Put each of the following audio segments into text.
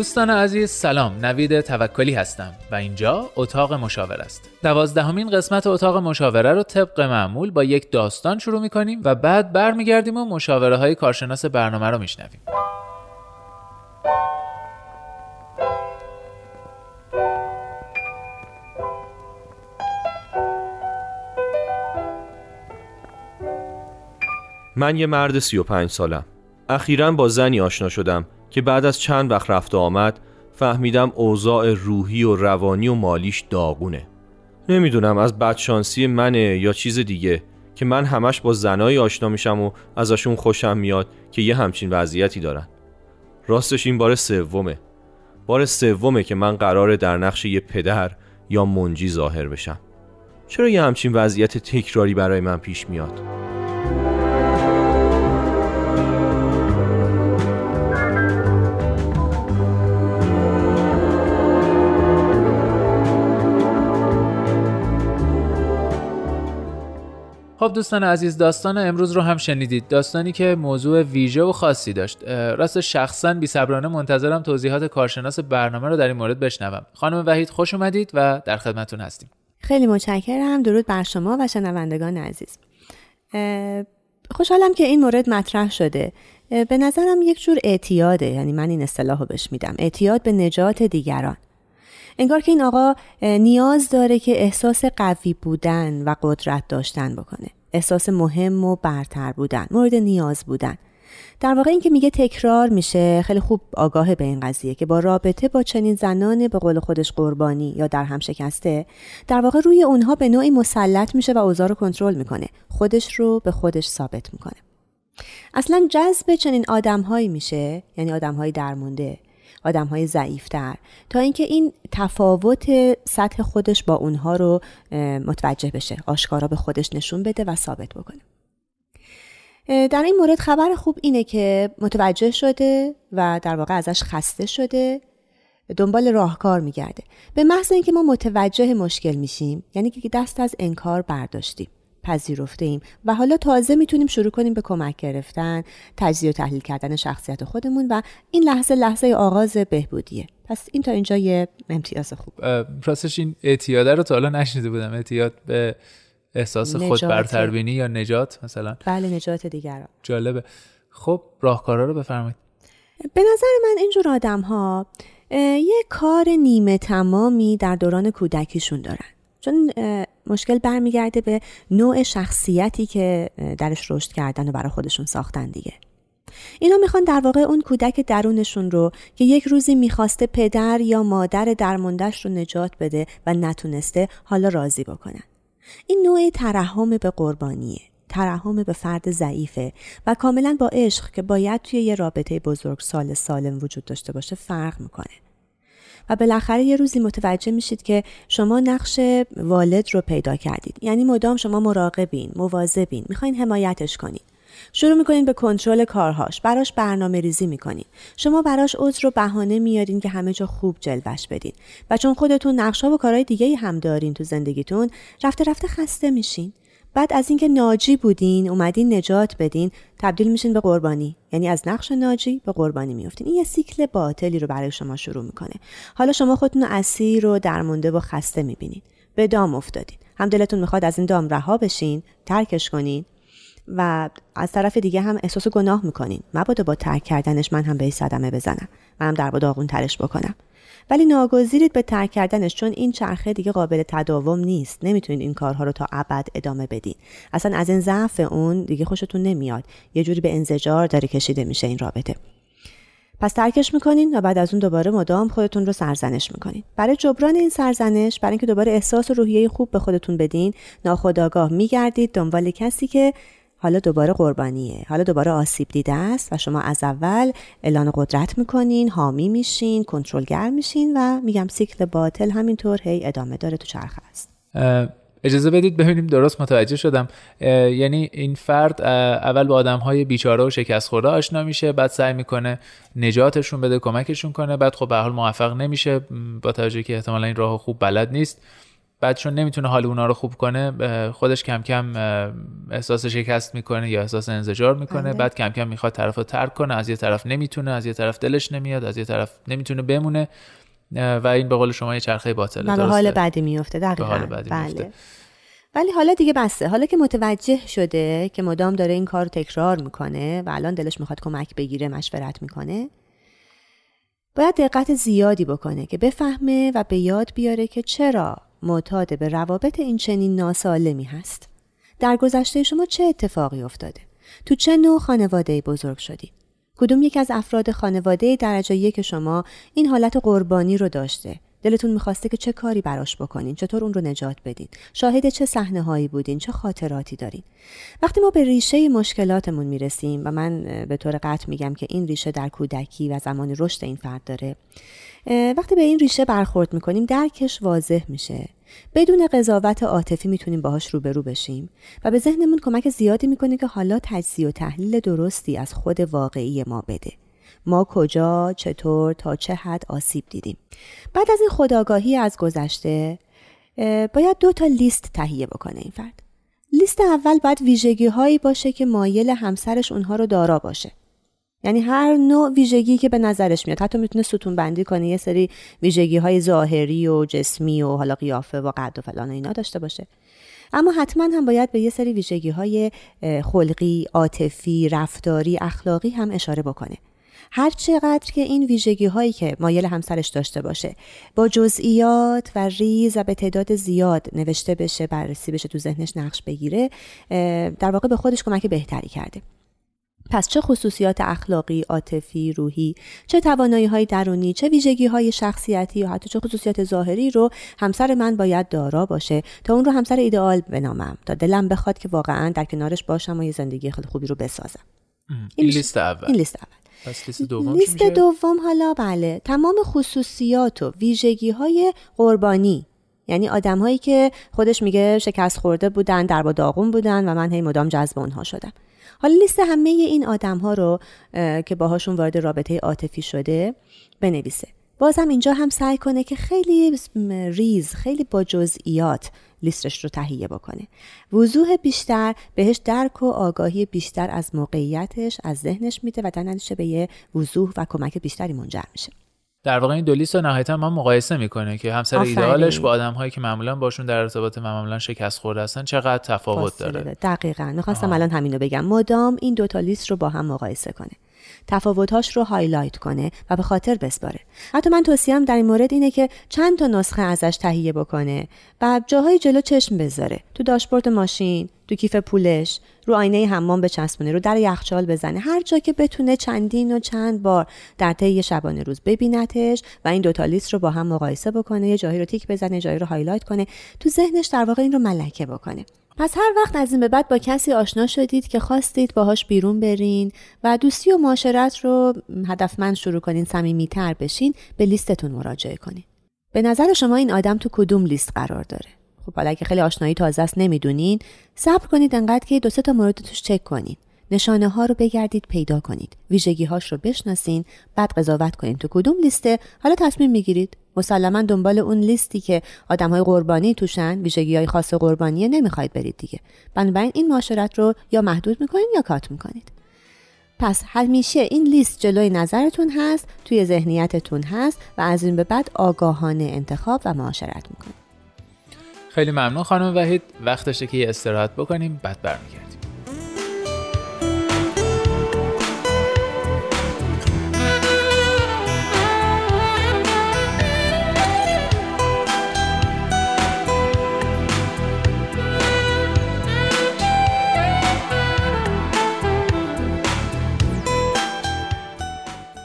دوستان عزیز سلام. نوید توکلی هستم و اینجا اتاق مشاوره است. دوازدهمین قسمت اتاق مشاوره رو طبق معمول با یک داستان شروع می‌کنیم و بعد برمیگردیم و مشاوره های کارشناس برنامه رو میشنویم. من یه مرد 35 سالم. اخیرا با زنی آشنا شدم. که بعد از چند وقت رفت آمد فهمیدم اوضاع روحی و روانی و مالیش داغونه. نمی‌دونم از بدشانسی منه یا چیز دیگه که من همش با زنایی آشنا میشم و ازشون خوشم میاد که یه همچین وضعیتی دارن. راستش این بار سومه. بار سومه که من قراره در نقش یه پدر یا منجی ظاهر بشم. چرا یه همچین وضعیت تکراری برای من پیش میاد؟ خب دوستان عزیز داستان امروز رو هم شنیدید. داستانی که موضوع ویژه و خاصی داشت. راست شخصا بی صبرانه منتظرم توضیحات کارشناس برنامه رو در این مورد بشنوم. خانم وحید خوش اومدید و در خدمتون هستیم. خیلی متشکرم. درود بر شما و شنوندگان عزیز. خوشحالم که این مورد مطرح شده. به نظرم یک جور اعتیاده. یعنی من این اصطلاح رو بهش میدم. اعتیاد به نجات دیگران. انگار که این آقا نیاز داره که احساس قوی بودن و قدرت داشتن بکنه. احساس مهم و برتر بودن مورد نیاز بودن. در واقع این که میگه تکرار میشه خیلی خوب آگاه به این قضیه که با رابطه با چنین زنان به قول خودش قربانی یا در هم شکسته در واقع روی اونها به نوعی مسلط میشه و اوضاع رو کنترل می‌کنه. خودش رو به خودش ثابت می‌کنه. اصلا جذب چنین آدمهایی میشه یعنی آدمهایی درمونده آدم های ضعیفتر. تا اینکه این تفاوت سطح خودش با اونها رو متوجه بشه آشکارا به خودش نشون بده و ثابت بکنه. در این مورد خبر خوب اینه که متوجه شده و در واقع ازش خسته شده دنبال راهکار میگرده. به محض اینکه ما متوجه مشکل میشیم یعنی که دست از انکار برداشتیم. پذیرفته ایم و حالا تازه می‌تونیم شروع کنیم به کمک گرفتن تجزیه و تحلیل کردن شخصیت خودمون و این لحظه لحظه آغاز بهبودیه. پس این تا اینجا یه امتیاز خوب. راستش این اعتیاده رو تا حالا نشنیده بودم. اعتیاد به احساس خود برتربینی یا نجات مثلا؟ بله نجات دیگران. جالبه. خب راهکارا رو بفرمایید. به نظر من اینجور آدم ها یه کار نیمه تمامی در دوران کودکیشون دارن. چون مشکل برمیگرده به نوع شخصیتی که درش رشد کردن و برای خودشون ساختن دیگه. اینا می‌خوان در واقع اون کودک درونشون رو که یک روزی می‌خواسته پدر یا مادر درموندهش رو نجات بده و نتونسته حالا راضی بکنن. این نوع ترحم به قربانیه ترحم به فرد ضعیفه و کاملا با عشق که باید توی یه رابطه بزرگ سال سالم وجود داشته باشه فرق می‌کنه. و بالاخره یه روزی متوجه میشید که شما نقش والد رو پیدا کردید. یعنی مدام شما مراقبین مواظبین می‌خواین حمایتش کنید. شروع می‌کنین به کنترل کارهاش براش برنامه ریزی می‌کنین. شما براش عذر و بهانه میارین که همه جا خوب جلوش بدین. و چون خودتون نقشا و کارهای دیگه هم دارین تو زندگیتون رفته رفته خسته میشین. بعد از اینکه ناجی بودین اومدین نجات بدین تبدیل میشین به قربانی. یعنی از نقش ناجی به قربانی میفتین این یه سیکل باطلی رو برای شما شروع می‌کنه. حالا شما خودتون اسیر رو درمونده و خسته می‌بینین. به دام افتادین. هم دلتون می‌خواد از این دام رها بشین ترکش کنین و از طرف دیگه هم احساس گناه می‌کنین. مبادا با ترک کردنش من هم به صدمه بزنم منم در داغون ترش بکنم. ولی ناگزیرید به ترک کردنش چون این چرخه دیگه قابل تداوم نیست. نمی‌تونید این کارها رو تا ابد ادامه بدین. اصلا از این ضعف اون دیگه خوشتون نمیاد. یه جوری به انزجار داره کشیده میشه این رابطه. پس ترکش می‌کنین و بعد از اون دوباره مدام خودتون رو سرزنش می‌کنین. برای جبران این سرزنش برای اینکه دوباره احساس و روحیه خوب به خودتون بدین ناخداگاه میگردید. دنبال کسی که حالا دوباره قربانیه. حالا دوباره آسیب دیده است و شما از اول اعلان قدرت می‌کنین حامی میشین کنترلگر میشین و میگم سیکل باطل همینطور هی ادامه داره تو چرخ است. اجازه بدید ببینیم درست متوجه شدم. یعنی این فرد اول با آدم های بیچاره و شکست خورده آشنا میشه بعد سعی می‌کنه نجاتشون بده کمکشون کنه بعد خب به حال موفق نمیشه. با توجه که احتمالا این راه خوب بلد نیست. بعد چون نمی‌تونه حال اونا رو خوب کنه خودش کم کم احساس شکست می‌کنه یا احساس انزجار می‌کنه بله. بعد کم کم می‌خواد طرف رو ترک کنه از یه طرف نمی‌تونه از یه طرف دلش نمیاد از یه طرف نمی‌تونه بمونه و این به قول شما یه چرخه باطله به حال بعدی میفته دقیقاً حال بعدی بله. میفته. ولی حالا دیگه بسته حالا که متوجه شده که مدام داره این کار رو تکرار می‌کنه و الان دلش می‌خواد کمک بگیره مشورت می‌کنه باید دقت زیادی بکنه که بفهمه و به یاد بیاره که چرا معتاد به روابط این چنین ناسالمی هست. در گذشته شما چه اتفاقی افتاده؟ تو چه نوع خانواده بزرگ شدید کدوم یک از افراد خانواده درجه یک شما این حالت قربانی رو داشته؟ دلتون می‌خواسته که چه کاری براش بکنین؟ چطور اون رو نجات بدین؟ شاهد چه صحنه هایی بودین؟ چه خاطراتی دارین؟ وقتی ما به ریشه مشکلاتمون می‌رسیم و من به طور قطع میگم که این ریشه در کودکی و زمان رشد این فرد داره وقتی به این ریشه برخورد می‌کنیم درکش واضح میشه. بدون قضاوت عاطفی می‌تونیم باهاش روبرو بشیم و به ذهنمون کمک زیادی می‌کنه که حالا تجزیه و تحلیل درستی از خود واقعی ما بده. ما کجا چطور تا چه حد آسیب دیدیم. بعد از این خداگاهی از گذشته باید دو تا لیست تهیه بکنه این فرد. لیست اول باید ویژگی هایی باشه که مایل همسرش اونها رو دارا باشه. یعنی هر نوع ویژگی که به نظرش میاد. حتی می‌تونه ستون بندی کنه یه سری ویژگی های ظاهری و جسمی و حالا قیافه و قد و فلان اینا داشته باشه. اما حتما هم باید به یه سری ویژگی های خلقی، عاطفی، رفتاری، اخلاقی هم اشاره بکنه. هر چقدر که این ویژگی هایی که مایل همسرش داشته باشه با جزئیات و ریز و به تعداد زیاد نوشته بشه بررسی بشه تو ذهنش نقش بگیره در واقع به خودش کمک بهتری کرده. پس چه خصوصیات اخلاقی، عاطفی، روحی، چه توانایی های درونی، چه ویژگی های شخصیتی یا حتی چه خصوصیات ظاهری رو همسر من باید دارا باشه تا اون رو همسر ایدئال بنامم تا دلم بخواد که واقعا در کنارش باشم و یه زندگی خیلی خوبی رو بسازم. این لیست اول. این لیست اول. پس لیست دوم لیست دوم حالا بله تمام خصوصیات و ویژگی های قربانی یعنی آدم هایی که خودش میگه شکست خورده بودن در با داغون بودن و من هی مدام جذب اونها شدم حالا لیست همه این آدم ها رو که باهاشون وارد رابطه عاطفی شده بنویسه. بازم اینجا هم سعی کنه که خیلی ریز خیلی با جزئیات لیستش رو تهیه بکنه. وضوح بیشتر بهش درک و آگاهی بیشتر از موقعیتش از ذهنش میده و در به یه وضوح و کمک بیشتری منجر میشه. در واقع این دو لیست رو نهایتا ما مقایسه می‌کنه که همسر ایدئالش با آدم هایی که معمولا باشون در ارتباط و معمولا شکست خورده هستن چقدر تفاوت داره. دقیقا. می‌خواستم الان همینو بگم. مدام این دو تا لیست رو با هم مقایسه کنه. تفاوتهاش رو highlight کنه و به خاطر بسپاره. حتی من توصیم در این مورد اینه که چند تا نسخه ازش تهیه بکنه و جاهای جلو چشم بذاره. تو داشبورد ماشین تو کیف پولش رو آینه حمام بچسبونه رو در یخچال بزنه. هر جا که بتونه چندین و چند بار در طی شبانه روز ببینتش و این دوتا لیست رو با هم مقایسه بکنه یه جایی رو تیک بزنه جایی رو highlight کنه تو ذهنش در واقع این رو ملکه بکنه. پس هر وقت از این به بعد با کسی آشنا شدید که خواستید باهاش بیرون برین و دوستی و معاشرت رو هدفمند شروع کنین صمیمیتر بشین به لیستتون مراجعه کنین. به نظر شما این آدم تو کدوم لیست قرار داره؟ خب حالا اگه خیلی آشنایی تازه است نمی‌دونین. صبر کنید انقدر که دو سه تا مورد توش چک کنین. نشانه ها رو بگردید پیدا کنید. ویژگی هاش رو بشناسین بعد قضاوت کنید تو کدوم لیسته؟ حالا تصمیم می‌گیرید. مسلما دنبال اون لیستی که آدم های قربانی توشن ویژگی های خاص قربانیه نمی‌خواید برید دیگه. بنابراین این معاشرت رو یا محدود می‌کنید یا کات می‌کنید. پس همیشه این لیست جلوی نظرتون هست توی ذهنیتتون هست و از این به بعد آگاهانه انتخاب و معاشرت می‌کنید. خیلی ممنون خانم وحید. وقتشه که یه استراحت بکنیم بعد برمیگردیم.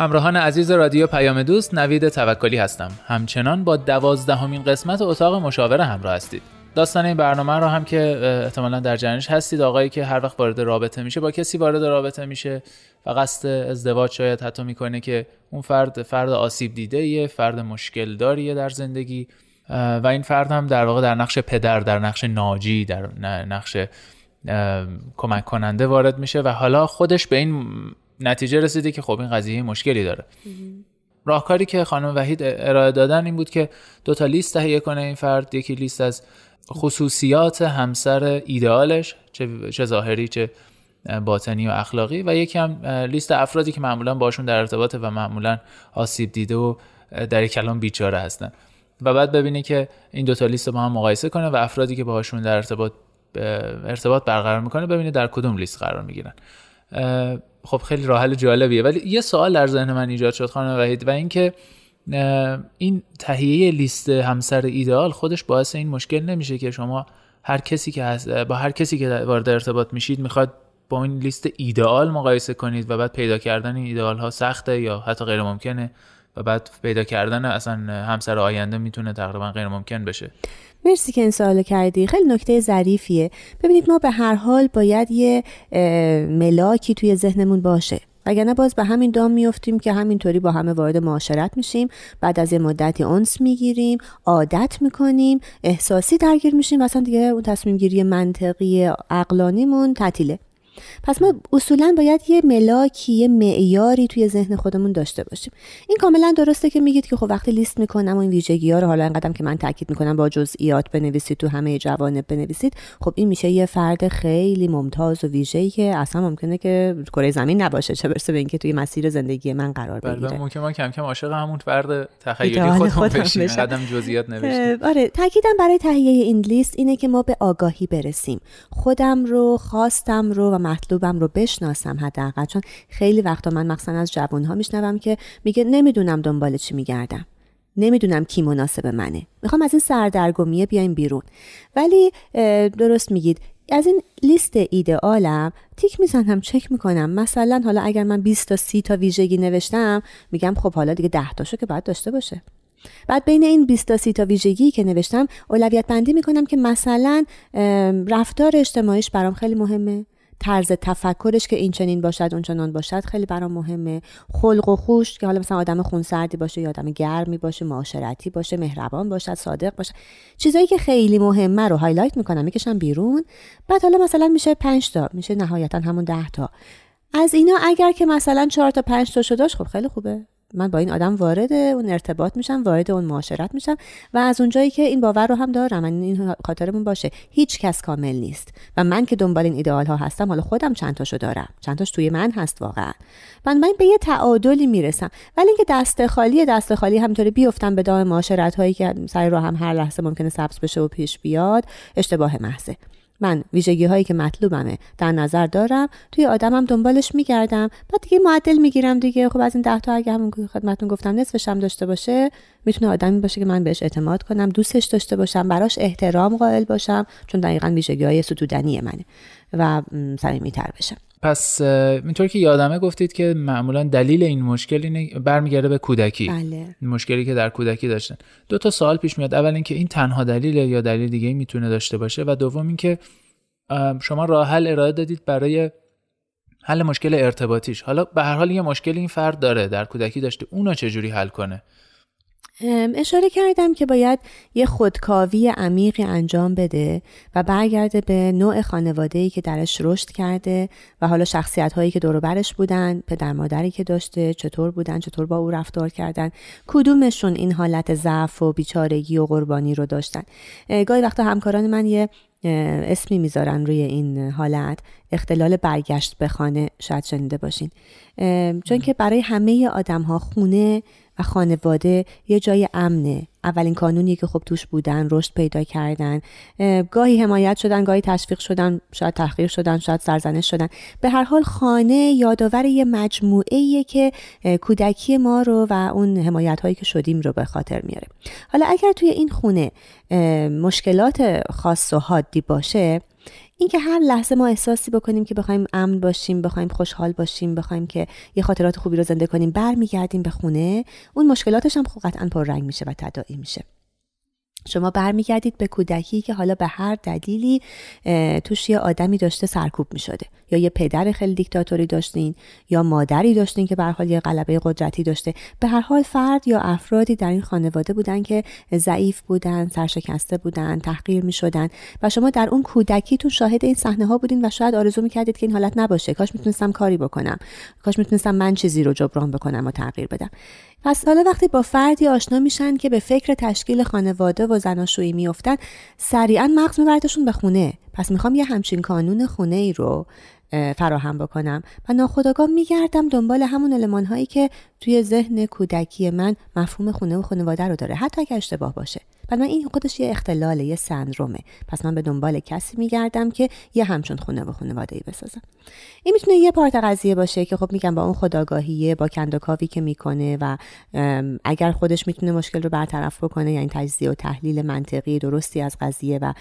همراهان عزیز رادیو پیام دوست نوید توکلی هستم. همچنان با دوازدهمین قسمت اتاق مشاوره همراه هستید. داستان این برنامه رو هم که احتمالا در جریانش هستید آقایی که هر وقت وارد رابطه میشه با کسی وارد رابطه میشه. و قصد ازدواج شاید حتی می‌کنه که اون فرد فرد آسیب دیده یه فرد مشکل داریه در زندگی. و این فرد هم در واقع در نقش پدر در نقش ناجی در نقش کمک کننده وارد میشه. و حالا خودش به این نتیجه رسیده که خب این قضیه مشکلی داره. راهکاری که خانم وحید ارائه دادن این بود که دو تا لیست تهیه کنه این فرد. یکی لیست از خصوصیات همسر ایدئالش چه, چه ظاهری چه باطنی و اخلاقی و یکی هم لیست افرادی که معمولا باشون در ارتباطه و معمولا آسیب دیده و در کلام بیچاره هستن. و بعد ببینی که این دوتا لیست با هم مقایسه کنه و افرادی که باهاشون در ارتباط ارتباط برقرار می‌کنه ببینه در کدوم لیست قرار می‌گیرن. خب خیلی راه حل جالبیه. ولی یه سوال در ذهن من ایجاد شد خانم وحید و اینکه این تهیه لیست همسر ایدئال خودش باعث این مشکل نمیشه که شما هر کسی که هست با هر کسی که وارد ارتباط میشید می‌خواد با این لیست ایدئال مقایسه کنید و بعد پیدا کردن این ایدئال ها سخته یا حتی غیر ممکنه و بعد پیدا کردن اصلا همسر آینده می‌تونه تقریبا غیر ممکن بشه. مرسی که این سوال کردی. خیلی نکته ظریفیه. ببینید ما به هر حال باید یه ملاکی توی ذهنمون باشه. وگرنه باز به همین دام میفتیم که همینطوری با همه وارد معاشرت میشیم. بعد از یه مدتی اونس می‌گیریم عادت می‌کنیم احساسی درگیر میشیم و اصلا دیگه اون تصمیم گیری منطقی عقلانیمون تعطیله. پس ما اصولا باید یه ملاکی یه معیاری توی ذهن خودمون داشته باشیم. این کاملا درسته که میگید که خب وقتی لیست می‌کنم و این ویژگی ها رو حالا اینقدر که من تاکید می‌کنم با جزئیات بنویسید تو همه جوانب بنویسید خب این میشه یه فرد خیلی ممتاز و ویژه‌ای که اصلا ممکنه که کره زمین نباشه چه برسه به اینکه توی مسیر زندگی من قرار بله، بگیره. ممکن ما کم کم عاشق همون فرد تخیلی خودمون بشیم قدم جزئیات نوشتیم. آره تاکیدم برای تهیه این لیست اینه که ما به آگاهی برسیم. خودم رو خواستم رو و مطلوبم رو بشناسم حداقل چون خیلی وقتا من مخصوصا از جوانها میشنوم که میگه نمی‌دونم دنبال چی میگردم. نمی‌دونم کی مناسب منه. می‌خوام از این سردرگمیه بیایم بیرون. ولی درست میگید. از این لیست ایدئالم تیک می‌زنم چک می‌کنم. مثلا حالا اگر من 20 تا 30 تا ویژگی نوشتم میگم خب حالا دیگه 10 تاشو که باید داشته باشه. بعد بین این 20 تا 30 تا ویژگی که نوشتم اولویت بندی می‌کنم که مثلا رفتار اجتماعیش برام خیلی مهمه. طرز تفکرش که این چنین باشد اون چنان باشد خیلی برام مهمه. خلق و خوش که حالا مثلا آدم خونسردی باشه یا آدم گرمی باشه معاشرتی باشه مهربان باشد صادق باشه چیزایی که خیلی مهمه رو هایلایت می‌کنم می‌کشم بیرون. بعد حالا مثلا میشه 5 تا میشه نهایتا همون 10 تا. از اینا اگر که مثلا 4 تا 5 تا شداش خب خیلی خوبه. من با این آدم وارد اون ارتباط میشم وارد اون معاشرت میشم و از اونجایی که این باور رو هم دارم من این خاطرمون باشه هیچ کس کامل نیست. و من که دنبال این ایدئال ها هستم حالا خودم چند تاشو دارم. چند تاش توی من هست واقعا. من به یه تعادلی می‌رسم. ولی اینکه دست خالی دست خالی همینطوری بیفتم به دام معاشرت هایی که سر رو هم هر لحظه ممکنه سبز بشه و پیش بیاد اشتباه محضه. من ویژگی هایی که مطلوبمه. در نظر دارم توی آدمم دنبالش میگردم. بعد دیگه معدل می‌گیرم دیگه. خب از این ده تا اگه همون خدمتتون گفتم نصفش هم داشته باشه می‌تونه آدمی باشه که من بهش اعتماد کنم دوستش داشته باشم براش احترام قائل باشم چون دقیقا ویژگی های ستودنی منه و صمیمیتر بشم پس اینطور که یادمه گفتید که معمولا دلیل این مشکل اینه برمیگرده به کودکی. بله. مشکلی که در کودکی داشتن. دو تا سوال پیش میاد. اول اینکه این تنها دلیل یا دلیل دیگه می‌تونه داشته باشه و دوم اینکه شما راه حل ارائه دادید برای حل مشکل ارتباطیش. حالا به هر حال یه مشکلی این فرد داره در کودکی داشته. اونو چجوری حل کنه؟ اشاره کردم که باید یه خودکاوی عمیقی انجام بده و برگرده به نوع خانواده‌ای که درش رشد کرده و حالا شخصیت هایی که دور برش بودن پدر مادری که داشته چطور بودن چطور با او رفتار کردن کدومشون این حالت ضعف و بیچارگی و قربانی رو داشتن. گاهی وقتا همکاران من یه اسمی می‌ذارن روی این حالت اختلال برگشت به خانه شاید شنیده باشین. چون که برای همه آدم ها خونه خانواده یه جای امنه. اولین کانونی که خب توش بودن رشد پیدا کردن. گاهی حمایت شدن گاهی تشویق شدن شاید تحقیر شدن شاید سرزنش شدن. به هر حال خانه یادآور یه مجموعه که کودکی ما رو و اون حمایت هایی که شدیم رو به خاطر میاره. حالا اگر توی این خونه مشکلات خاص و حادی باشه اینکه هر لحظه ما احساسی بکنیم که بخوایم امن باشیم بخوایم خوشحال باشیم بخوایم که یه خاطرات خوبی رو زنده کنیم برمیگردیم به خونه اون مشکلاتش هم خب قطعا پر رنگ میشه و تداعی میشه. شما برمیگردید به کودکی که حالا به هر دلیلی توش یه آدمی داشته سرکوب می شده یا یه پدر خیلی دیکتاتوری داشتین یا مادری داشتین که به حال یه غلبه قدرتی داشته. به هر حال فرد یا افرادی در این خانواده بودن که ضعیف بودن سرشکسته بودن تحقیر می شدن و شما در اون کودکیتون شاهد این صحنه ها بودین و شاید آرزو می‌کردید که این حالت نباشه. کاش می‌تونستم کاری بکنم. کاش می‌تونستم من چیزی رو جبران بکنم و تغییر بدم. پس حالا وقتی با فردی آشنا میشن که به فکر تشکیل خانواده و زناشویی میافتن سریعا مغز میبردشون به خونه. پس می‌خوام یه همچین کانون خونه ای رو فراهم بکنم. و ناخداگاه میگردم دنبال همون علمان هایی که توی ذهن کودکی من مفهوم خونه و خانواده رو داره حتی اگه اشتباه باشه. بعد من این خودش یه اختلاله یه سندرومه. پس من به دنبال کسی میگردم که یه همچون خونه و خانواده ای بسازم. این می‌تونه یه پارت قضیه باشه که خب میگم با اون خداگاهیه با کندوکاوی که می‌کنه و اگر خودش می‌تونه مشکل رو برطرف بکنه یعنی تجزیه و تحلیل منطقی درستی از قضیه و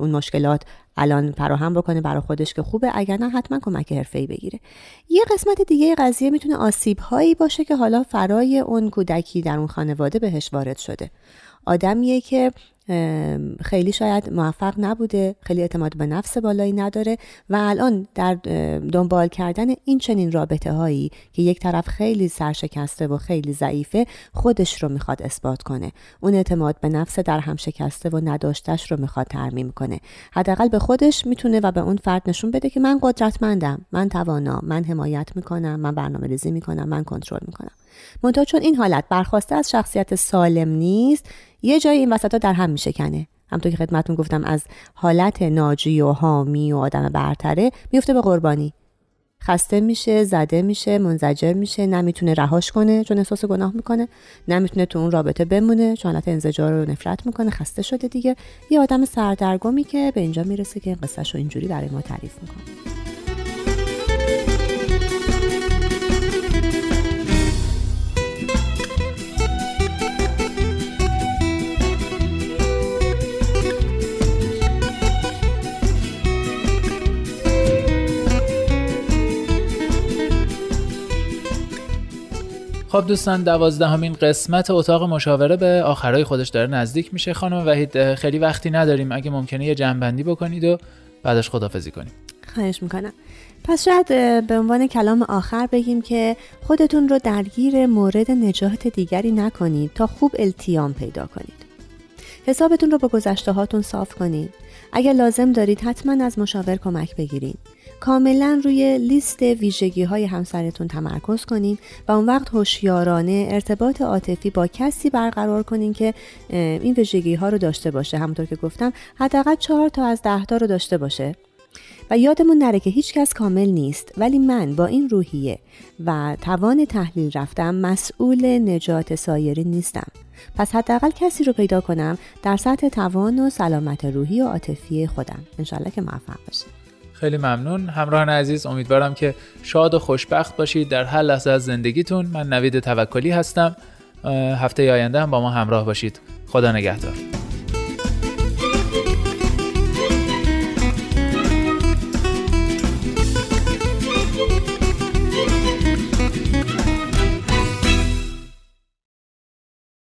اون مشکلات الان فراهم بکنه برای خودش که خوبه اگر نه حتما کمک حرفه‌ای بگیره. یه قسمت دیگه قضیه می‌تونه آسیب هایی باشه که حالا فرای اون کودکی در اون خانواده بهش وارد شده. آدمیه که خیلی شاید موفق نبوده خیلی اعتماد به نفس بالایی نداره و الان در دنبال کردن این چنین رابطه هایی که یک طرف خیلی سرشکسته و خیلی ضعیفه خودش رو می‌خواد اثبات کنه. اون اعتماد به نفس در هم شکسته و نداشتش رو می‌خواد ترمیم کنه. حداقل به خودش می‌تونه و به اون فرد نشون بده که من قدرتمندم من توانا من حمایت می‌کنم من برنامه ریزی می‌کنم من کنترل می‌کنم. منتها چون این حالت برخواسته از شخصیت سالم نیست یه جایی این وسط ها در هم میشکنه. همطور که خدمتون گفتم از حالت ناجی و حامی و آدم برتره میفته به قربانی. خسته میشه زده میشه منزجر میشه نمی‌تونه رهاش کنه چون احساس گناه می‌کنه نمی‌تونه تو اون رابطه بمونه چون حالت انزجار رو نفرت می‌کنه خسته شده دیگه. یه آدم سردرگمی که به اینجا می‌رسه که قصهش رو اینجوری برای ما تعریف می‌کنه. خب دوستان دوازدهمین قسمت اتاق مشاوره به آخرای خودش داره نزدیک میشه. خانم وحید خیلی وقتی نداریم. اگه ممکنه یه جنبندی بکنید و بعدش خدافزی کنیم. خواهش می‌کنم. پس شاید به عنوان کلام آخر بگیم که خودتون رو درگیر مورد نجات دیگری نکنید تا خوب التیام پیدا کنید. حسابتون رو با گذشته هاتون صاف کنید. اگر لازم دارید حتما از مشاور کمک بگیرید. کاملا روی لیست ویژگی های همسرتون تمرکز کنین و اون وقت هوشیارانه ارتباط عاطفی با کسی برقرار کنین که این ویژگی ها رو داشته باشه. همونطور که گفتم حداقل چهار تا از ده تا رو داشته باشه. و یادمون نره که هیچ کس کامل نیست ولی من با این روحیه و توان تحلیل رفتم مسئول نجات سایری نیستم. پس حداقل کسی رو پیدا کنم در سطح توان و سلامت روحی و عاطفی خودم. انشالله که موفق باشیم خیلی ممنون. همراهان عزیز امیدوارم که شاد و خوشبخت باشید. در هر لحظه از زندگیتون من نوید توکلی هستم. هفته آینده هم با ما همراه باشید. خدا نگهدار.